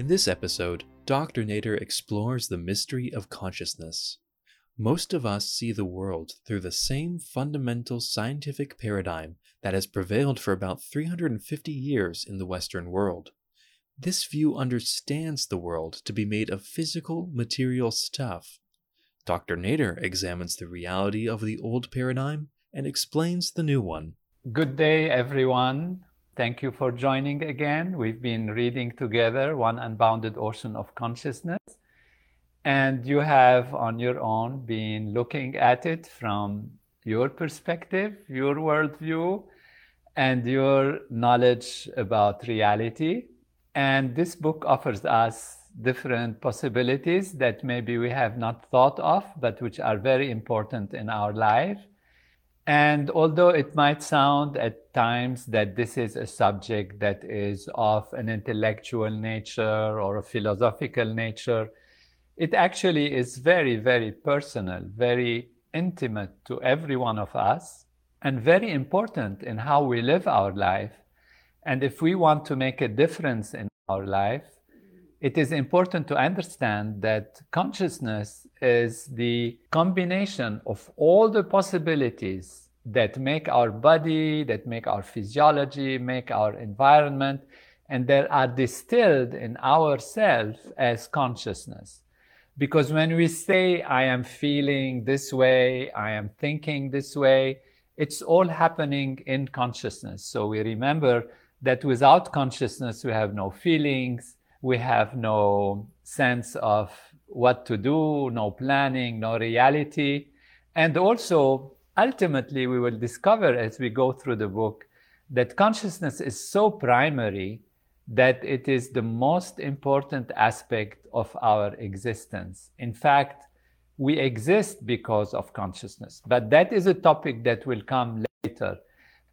In this episode, Dr. Nader explores the mystery of consciousness. Most of us see the world through the same fundamental scientific paradigm that has prevailed for about 350 years in the Western world. This view understands the world to be made of physical, material stuff. Dr. Nader examines the reality of the old paradigm and explains the new one. Good day, everyone. Thank you for joining again. We've been reading together One Unbounded Ocean of Consciousness. And you have on your own been looking at it from your perspective, your worldview, and your knowledge about reality. And this book offers us different possibilities that maybe we have not thought of, but which are very important in our life. And although it might sound at times that this is a subject that is of an intellectual nature or a philosophical nature, it actually is very, very personal, very intimate to every one of us, and very important in how we live our life. And if we want to make a difference in our life, it is important to understand that consciousness is the combination of all the possibilities that make our body, that make our physiology, make our environment, and that are distilled in ourself as consciousness. Because when we say, I am feeling this way, I am thinking this way, it's all happening in consciousness. So we remember that without consciousness, we have no feelings, we have no sense of what to do, no planning, no reality. And also, ultimately, we will discover as we go through the book that consciousness is so primary that it is the most important aspect of our existence. In fact, we exist because of consciousness. But that is a topic that will come later.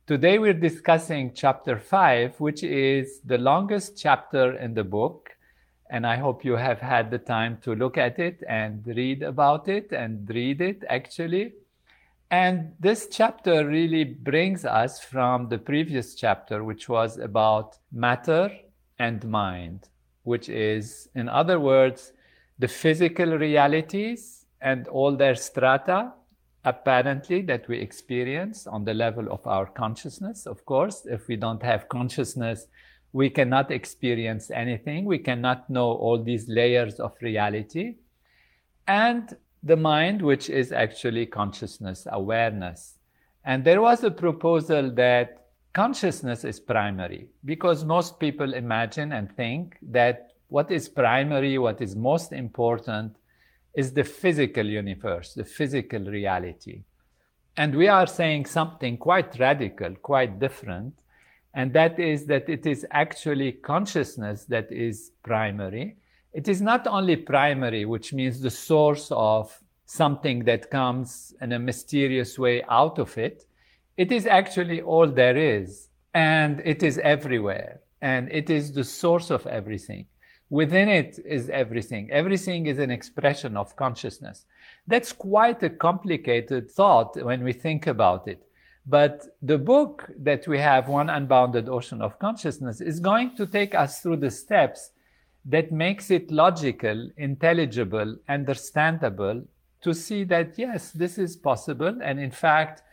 Today we're discussing chapter 5, which is the longest chapter in the book. And I hope you have had the time to look at it and read about it and read it actually. And this chapter really brings us from the previous chapter, which was about matter and mind, which is, in other words, the physical realities and all their strata apparently that we experience on the level of our consciousness. Of course, if we don't have consciousness, we cannot experience anything. We cannot know all these layers of reality. And the mind, which is actually consciousness, awareness. And there was a proposal that consciousness is primary because most people imagine and think that what is primary, what is most important, is the physical universe, the physical reality. And we are saying something quite radical, quite different, and that is that it is actually consciousness that is primary. It is not only primary, which means the source of something that comes in a mysterious way out of it. It is actually all there is, and it is everywhere, and it is the source of everything. Within it is everything. Everything is an expression of consciousness. That's quite a complicated thought when we think about it. But the book that we have, One Unbounded Ocean of Consciousness, is going to take us through the steps that makes it logical, intelligible, understandable to see that yes, this is possible. And in fact,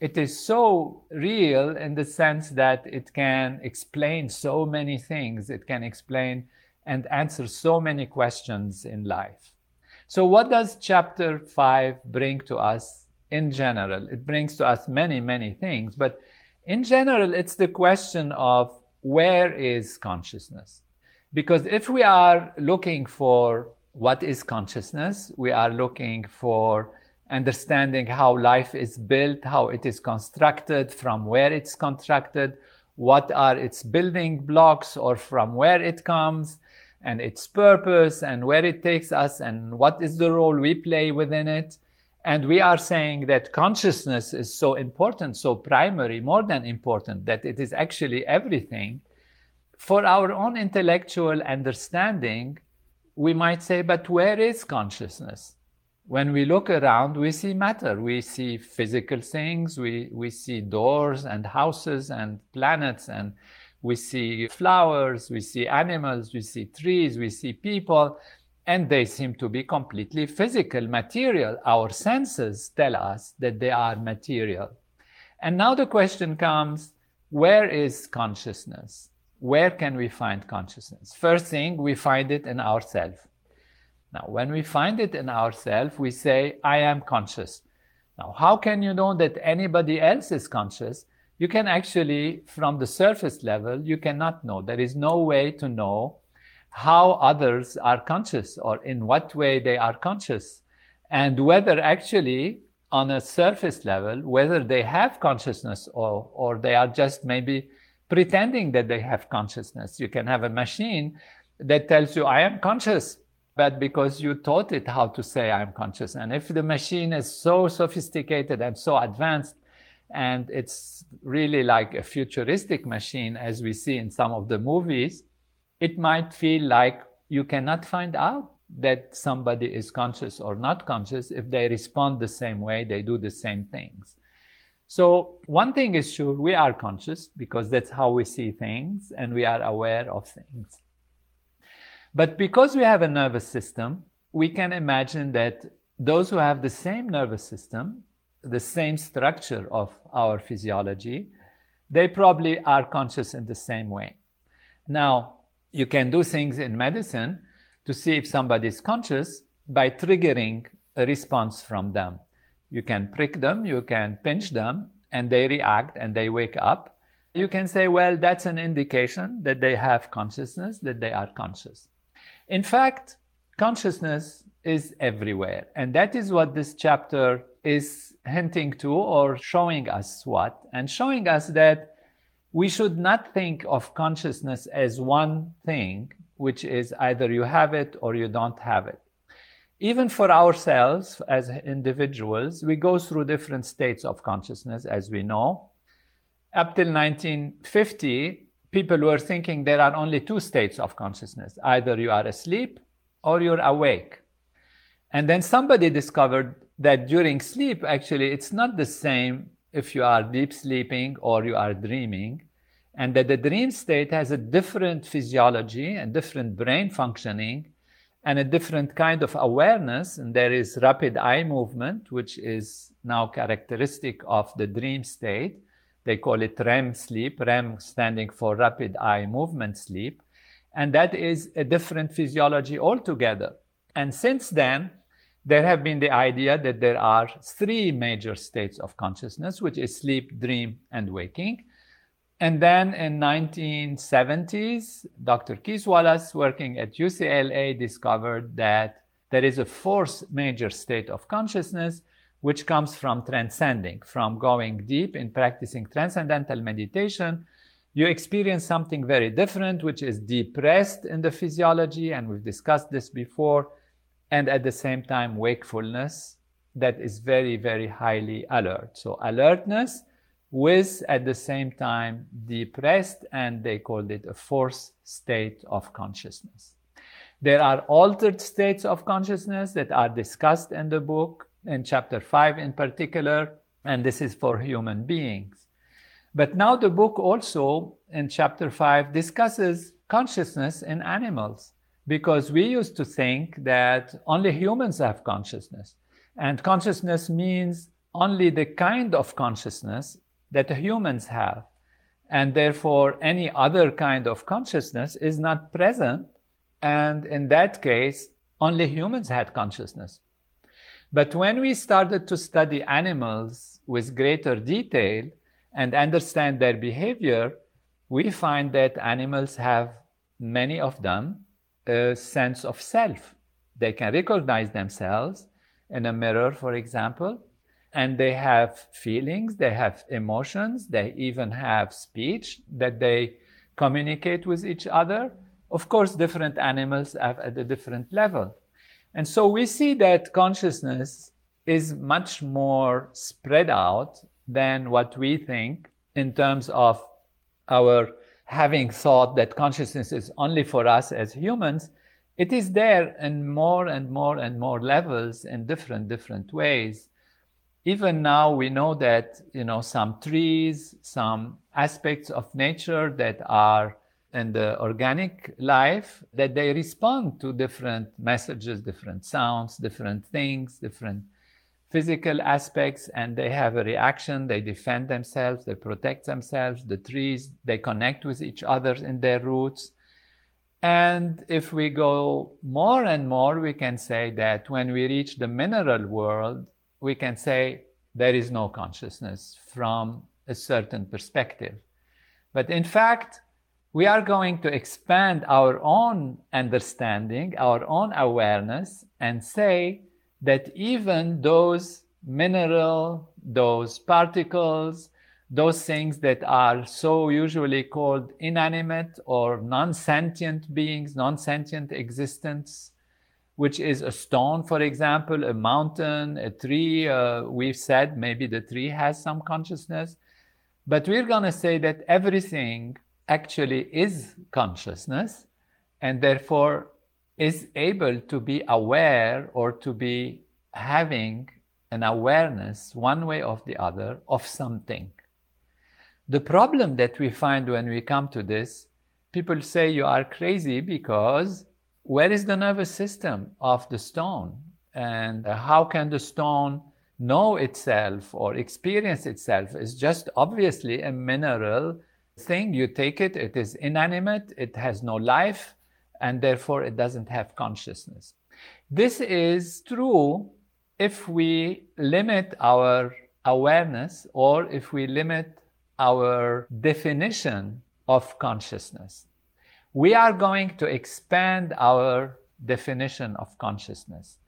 it is so real in the sense that it can explain so many things. It can explain and answer so many questions in life. So, what does chapter 5 bring to us in general? It brings to us many, many things, but in general, it's the question of where is consciousness? Because if we are looking for what is consciousness, we are looking for understanding how life is built, how it is constructed, from where it's constructed, what are its building blocks, or from where it comes, and its purpose and where it takes us and what is the role we play within it. And we are saying that consciousness is so important, so primary, more than important, that it is actually everything. For our own intellectual understanding, we might say, but where is consciousness? When we look around, we see matter. We see physical things, we, we see doors and houses and planets and we see flowers, we see animals, we see trees, we see people, and they seem to be completely physical, material. Our senses tell us that they are material. And now the question comes where is consciousness? Where can we find consciousness? First thing, we find it in ourselves. Now, when we find it in ourselves, we say, I am conscious. Now, how can you know that anybody else is conscious? You can actually, from the surface level, you cannot know. There is no way to know how others are conscious or in what way they are conscious. And whether actually, on a surface level, whether they have consciousness or, or they are just maybe pretending that they have consciousness. You can have a machine that tells you, I am conscious, but because you taught it how to say I'm conscious. And if the machine is so sophisticated and so advanced and it's really like a futuristic machine as we see in some of the movies. It might feel like you cannot find out that somebody is conscious or not conscious if they respond the same way they do the same things. So one thing is sure we are conscious because that's how we see things and we are aware of things. But because we have a nervous system we can imagine that those who have the same nervous system the same structure of our physiology, they probably are conscious in the same way. Now, you can do things in medicine to see if somebody is conscious by triggering a response from them. You can prick them, you can pinch them, and they react and they wake up. You can say, well, that's an indication that they have consciousness, that they are conscious. In fact, consciousness is everywhere. And that is what this chapter is hinting to or showing us what, and showing us that we should not think of consciousness as one thing, which is either you have it or you don't have it. Even for ourselves as individuals, we go through different states of consciousness, as we know. Up till 1950, people were thinking there are only two states of consciousness either you are asleep or you're awake. And then somebody discovered that during sleep, actually, it's not the same if you are deep sleeping or you are dreaming, and that the dream state has a different physiology and different brain functioning and a different kind of awareness. And there is rapid eye movement, which is now characteristic of the dream state. They call it REM sleep, REM standing for rapid eye movement sleep. And that is a different physiology altogether. And since then, there have been the idea that there are three major states of consciousness, which is sleep, dream, and waking. And then in 1970s, Dr. Keith Wallace, working at UCLA, discovered that there is a fourth major state of consciousness, which comes from transcending, from going deep in practicing transcendental meditation. You experience something very different, which is depressed in the physiology, and we've discussed this before and at the same time wakefulness that is very, very highly alert. So alertness with at the same time depressed, and they called it a fourth state of consciousness. There are altered states of consciousness that are discussed in the book, in chapter 5 in particular, and this is for human beings. But now the book also, in chapter 5, discusses consciousness in animals because we used to think that only humans have consciousness. And consciousness means only the kind of consciousness that humans have. And therefore, any other kind of consciousness is not present. And in that case, only humans had consciousness. But when we started to study animals with greater detail and understand their behavior, we find that animals have, many of them, a sense of self. They can recognize themselves in a mirror, for example, and they have feelings, they have emotions, they even have speech that they communicate with each other. Of course, different animals have at a different level. And so we see that consciousness is much more spread out than what we think in terms of our having thought that consciousness is only for us as humans. It is there in more and more and more levels in different, different ways. Even now, we know that, you know, some trees, some aspects of nature that are in the organic life, that they respond to different messages, different sounds, different things, different physical aspects and they have a reaction they defend themselves they protect themselves the trees they connect with each other in their roots. And if we go more and more we can say that when we reach the mineral world we can say there is no consciousness from a certain perspective. But in fact we are going to expand our own understanding our own awareness and say that even those mineral, those particles, those things that are so usually called inanimate or non-sentient beings, non-sentient existence, which is a stone, for example, a mountain, a tree. Uh, we've said maybe the tree has some consciousness, but we're going to say that everything actually is consciousness, and therefore is able to be aware or to be having an awareness, one way or the other, of something. The problem that we find when we come to this, people say you are crazy because where is the nervous system of the stone? And how can the stone know itself or experience itself? It's just obviously a mineral thing. You take it, it is inanimate, it has no life, and therefore it doesn't have consciousness. This is true if we limit our awareness or if we limit our definition of consciousness. We are going to expand our definition of consciousness.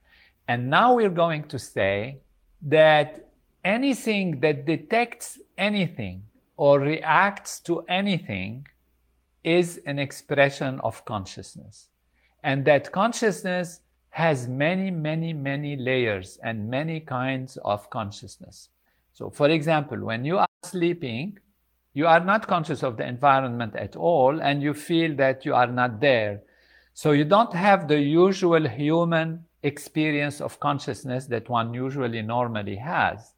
And now we're going to say that anything that detects anything or reacts to anything is an expression of consciousness. And that consciousness has many, many, many layers and many kinds of consciousness. So, for example, when you are sleeping, you are not conscious of the environment at all, and you feel that you are not there. So, you don't have the usual human experience of consciousness that one usually normally has.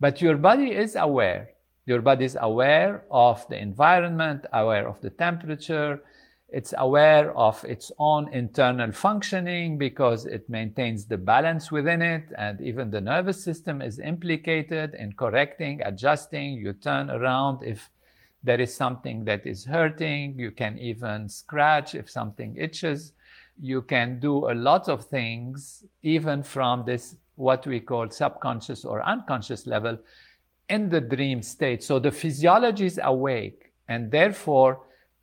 But your body is aware. Your body is aware of the environment, aware of the temperature. It's aware of its own internal functioning because it maintains the balance within it. And even the nervous system is implicated in correcting, adjusting. You turn around if there is something that is hurting. You can even scratch if something itches. You can do a lot of things, even from this, what we call subconscious or unconscious level, in the dream state. So the physiology is awake, and therefore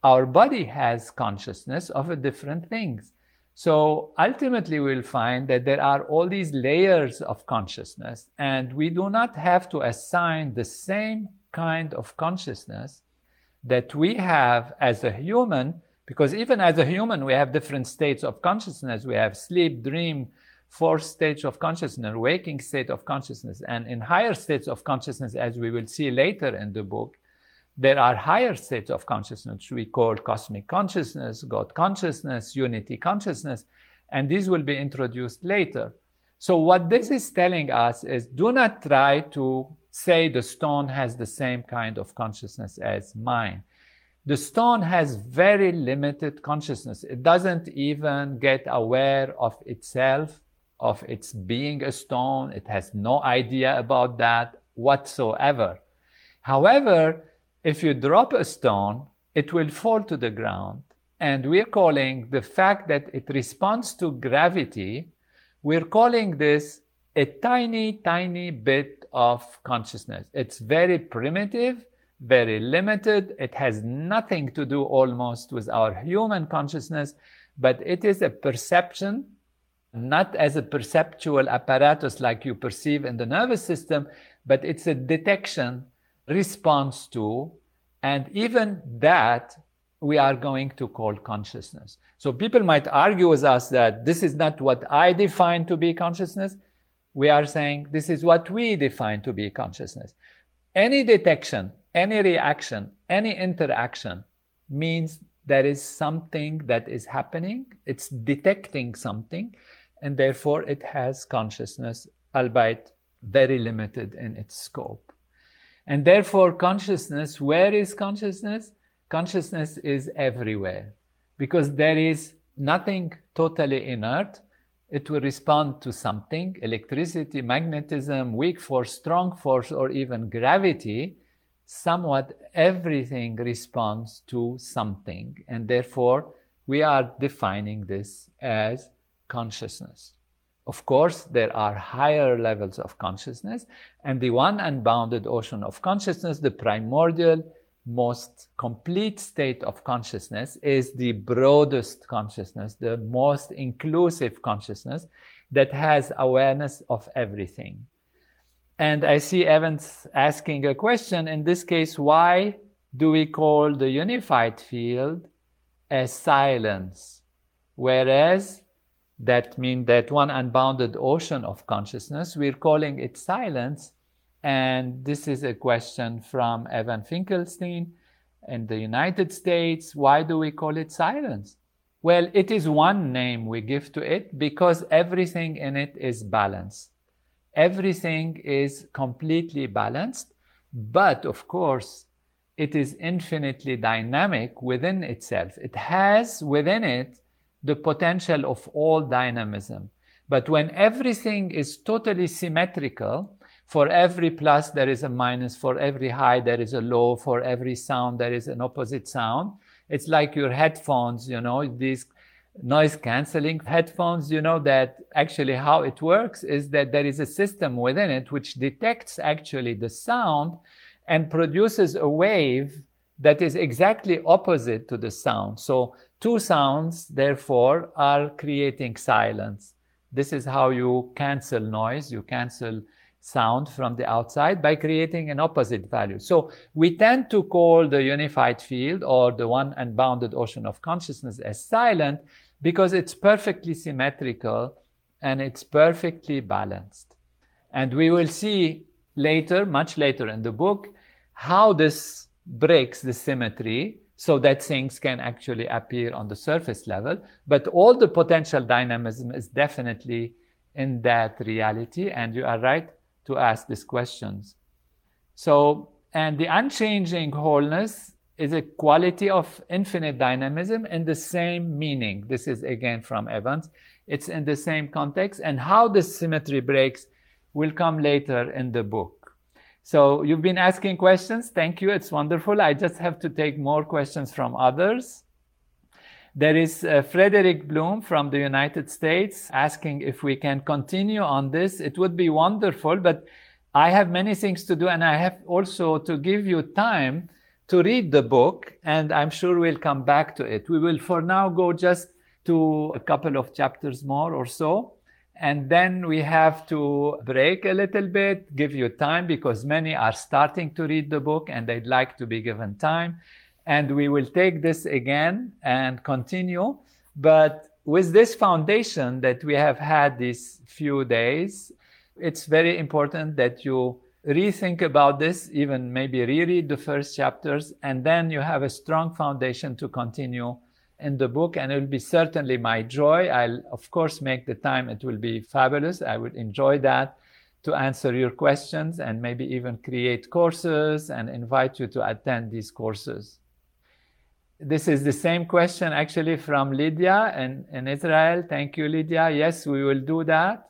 our body has consciousness of different things. So ultimately, we'll find that there are all these layers of consciousness, and we do not have to assign the same kind of consciousness that we have as a human, because even as a human, we have different states of consciousness. We have sleep, dream, fourth stage of consciousness, waking state of consciousness. And in higher states of consciousness, as we will see later in the book, there are higher states of consciousness we call cosmic consciousness, God consciousness, unity consciousness, and these will be introduced later. So, what this is telling us is do not try to say the stone has the same kind of consciousness as mine. The stone has very limited consciousness. It doesn't even get aware of itself of its being a stone. It has no idea about that whatsoever. However, if you drop a stone, it will fall to the ground. And we're calling the fact that it responds to gravity, we're calling this a tiny, tiny bit of consciousness. It's very primitive, very limited. It has nothing to do almost with our human consciousness, but it is a perception not as a perceptual apparatus like you perceive in the nervous system, but it's a detection response to, and even that we are going to call consciousness. So people might argue with us that this is not what I define to be consciousness. We are saying this is what we define to be consciousness. Any detection, any reaction, any interaction means there is something that is happening. It's detecting something, and therefore it has consciousness, albeit very limited in its scope. And therefore, consciousness, where is consciousness? Consciousness is everywhere because there is nothing totally inert. It will respond to something electricity, magnetism, weak force, strong force, or even gravity. Somewhat everything responds to something, and therefore we are defining this as consciousness. Of course, there are higher levels of consciousness, and the one unbounded ocean of consciousness, the primordial, most complete state of consciousness, is the broadest consciousness, the most inclusive consciousness that has awareness of everything. And I see Evans asking a question in this case why do we call the unified field as silence? Whereas that mean that one unbounded ocean of consciousness, we're calling it silence. And this is a question from Evan Finkelstein in the United States. Why do we call it silence? Well, it is one name we give to it because everything in it is balanced. Everything is completely balanced, but of course, it is infinitely dynamic within itself. It has within it the potential of all dynamism. But when everything is totally symmetrical, for every plus there is a minus, for every high there is a low, for every sound there is an opposite sound. It's like your headphones, you know, these noise canceling headphones, you know, that actually how it works is that there is a system within it which detects actually the sound and produces a wave that is exactly opposite to the sound. So Two sounds, therefore, are creating silence. This is how you cancel noise, you cancel sound from the outside by creating an opposite value. So we tend to call the unified field or the one unbounded ocean of consciousness as silent because it's perfectly symmetrical and it's perfectly balanced. And we will see later, much later in the book, how this breaks the symmetry so that things can actually appear on the surface level. But all the potential dynamism is definitely in that reality. And you are right to ask these questions. So, and the unchanging wholeness is a quality of infinite dynamism in the same meaning. This is again from Evans. It's in the same context. And how the symmetry breaks will come later in the book. So you've been asking questions. Thank you. It's wonderful. I just have to take more questions from others. There is uh, Frederick Bloom from the United States asking if we can continue on this. It would be wonderful, but I have many things to do and I have also to give you time to read the book and I'm sure we'll come back to it. We will for now go just to a couple of chapters more or so. And then we have to break a little bit, give you time because many are starting to read the book and they'd like to be given time. And we will take this again and continue. But with this foundation that we have had these few days, it's very important that you rethink about this, even maybe reread the first chapters, and then you have a strong foundation to continue in the book, and it will be certainly my joy. I'll, of course, make the time. It will be fabulous. I would enjoy that to answer your questions and maybe even create courses and invite you to attend these courses. This is the same question actually from Lydia in, in Israel. Thank you, Lydia. Yes, we will do that.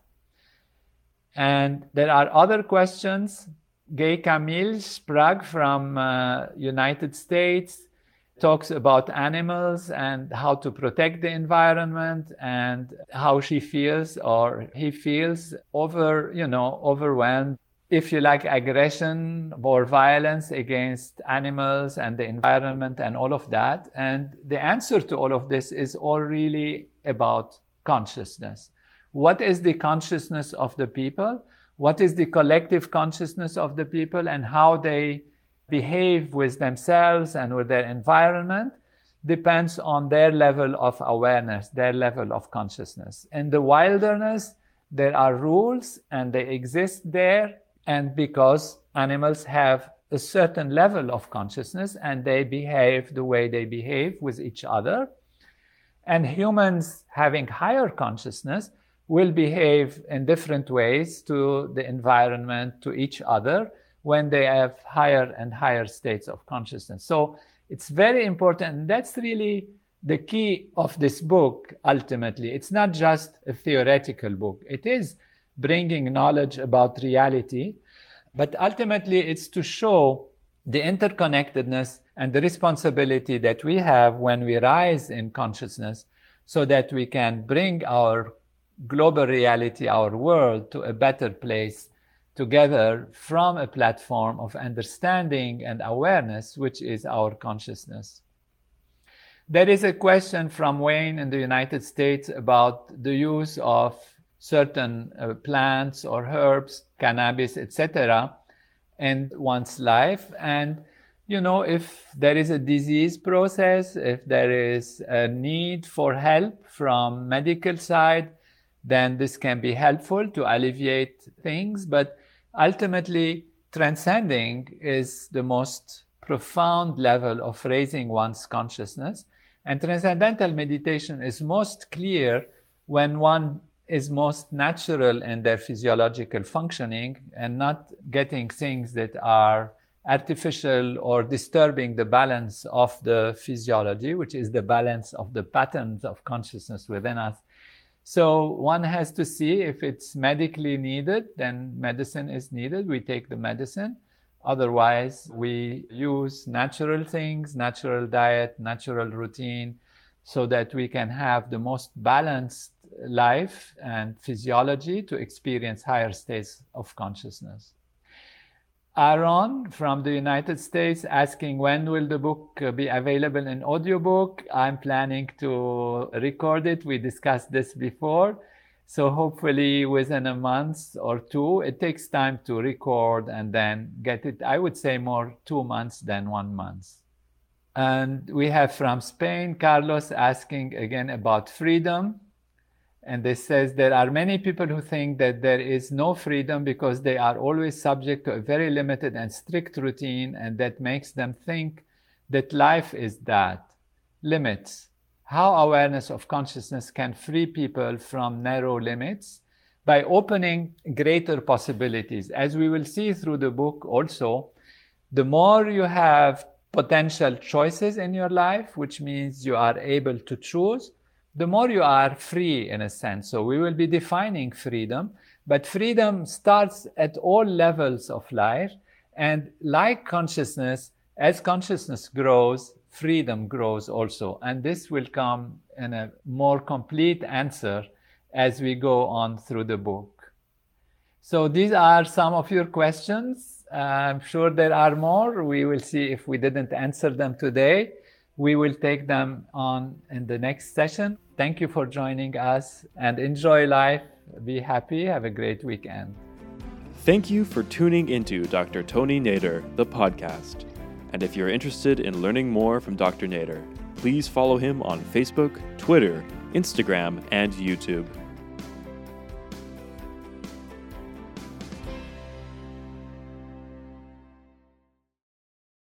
And there are other questions. Gay Camille Sprague from uh, United States talks about animals and how to protect the environment and how she feels or he feels over, you know, overwhelmed. If you like aggression or violence against animals and the environment and all of that. And the answer to all of this is all really about consciousness. What is the consciousness of the people? What is the collective consciousness of the people and how they behave with themselves and with their environment. depends on their level of awareness, their level of consciousness. In the wilderness, there are rules and they exist there. And because animals have a certain level of consciousness and they behave the way they behave with each other, and humans having higher consciousness will behave in different ways to the environment, to each other, when they have higher and higher states of consciousness. So it's very important. That's really the key of this book, ultimately. It's not just a theoretical book, it is bringing knowledge about reality. But ultimately, it's to show the interconnectedness and the responsibility that we have when we rise in consciousness so that we can bring our global reality, our world, to a better place together from a platform of understanding and awareness, which is our consciousness. There is a question from Wayne in the United States about the use of certain uh, plants or herbs, cannabis, etc., in one's life. And, you know, if there is a disease process, if there is a need for help from medical side, then this can be helpful to alleviate things. But ultimately, transcending is the most profound level of raising one's consciousness. And transcendental meditation is most clear when one is most natural in their physiological functioning and not getting things that are artificial or disturbing the balance of the physiology, which is the balance of the patterns of consciousness within us. So one has to see if it's medically needed, then medicine is needed. We take the medicine. Otherwise, we use natural things, natural diet, natural routine, so that we can have the most balanced life and physiology to experience higher states of consciousness. Aaron from the United States asking when will the book uh, be available in audiobook. I'm planning to record it. We discussed this before. So hopefully within a month or two, it takes time to record and then get it. I would say more two months than one month. And we have from Spain, Carlos asking again about freedom. And this says there are many people who think that there is no freedom because they are always subject to a very limited and strict routine, and that makes them think that life is that limits. How awareness of consciousness can free people from narrow limits by opening greater possibilities. As we will see through the book also, the more you have potential choices in your life, which means you are able to choose, the more you are free in a sense. So we will be defining freedom, but freedom starts at all levels of life. And like consciousness, as consciousness grows, freedom grows also. And this will come in a more complete answer as we go on through the book. So these are some of your questions. I'm sure there are more. We will see if we didn't answer them today. We will take them on in the next session. Thank you for joining us and enjoy life. Be happy. Have a great weekend. Thank you for tuning into Dr. Tony Nader, the podcast. And if you're interested in learning more from Dr. Nader, please follow him on Facebook, Twitter, Instagram, and YouTube.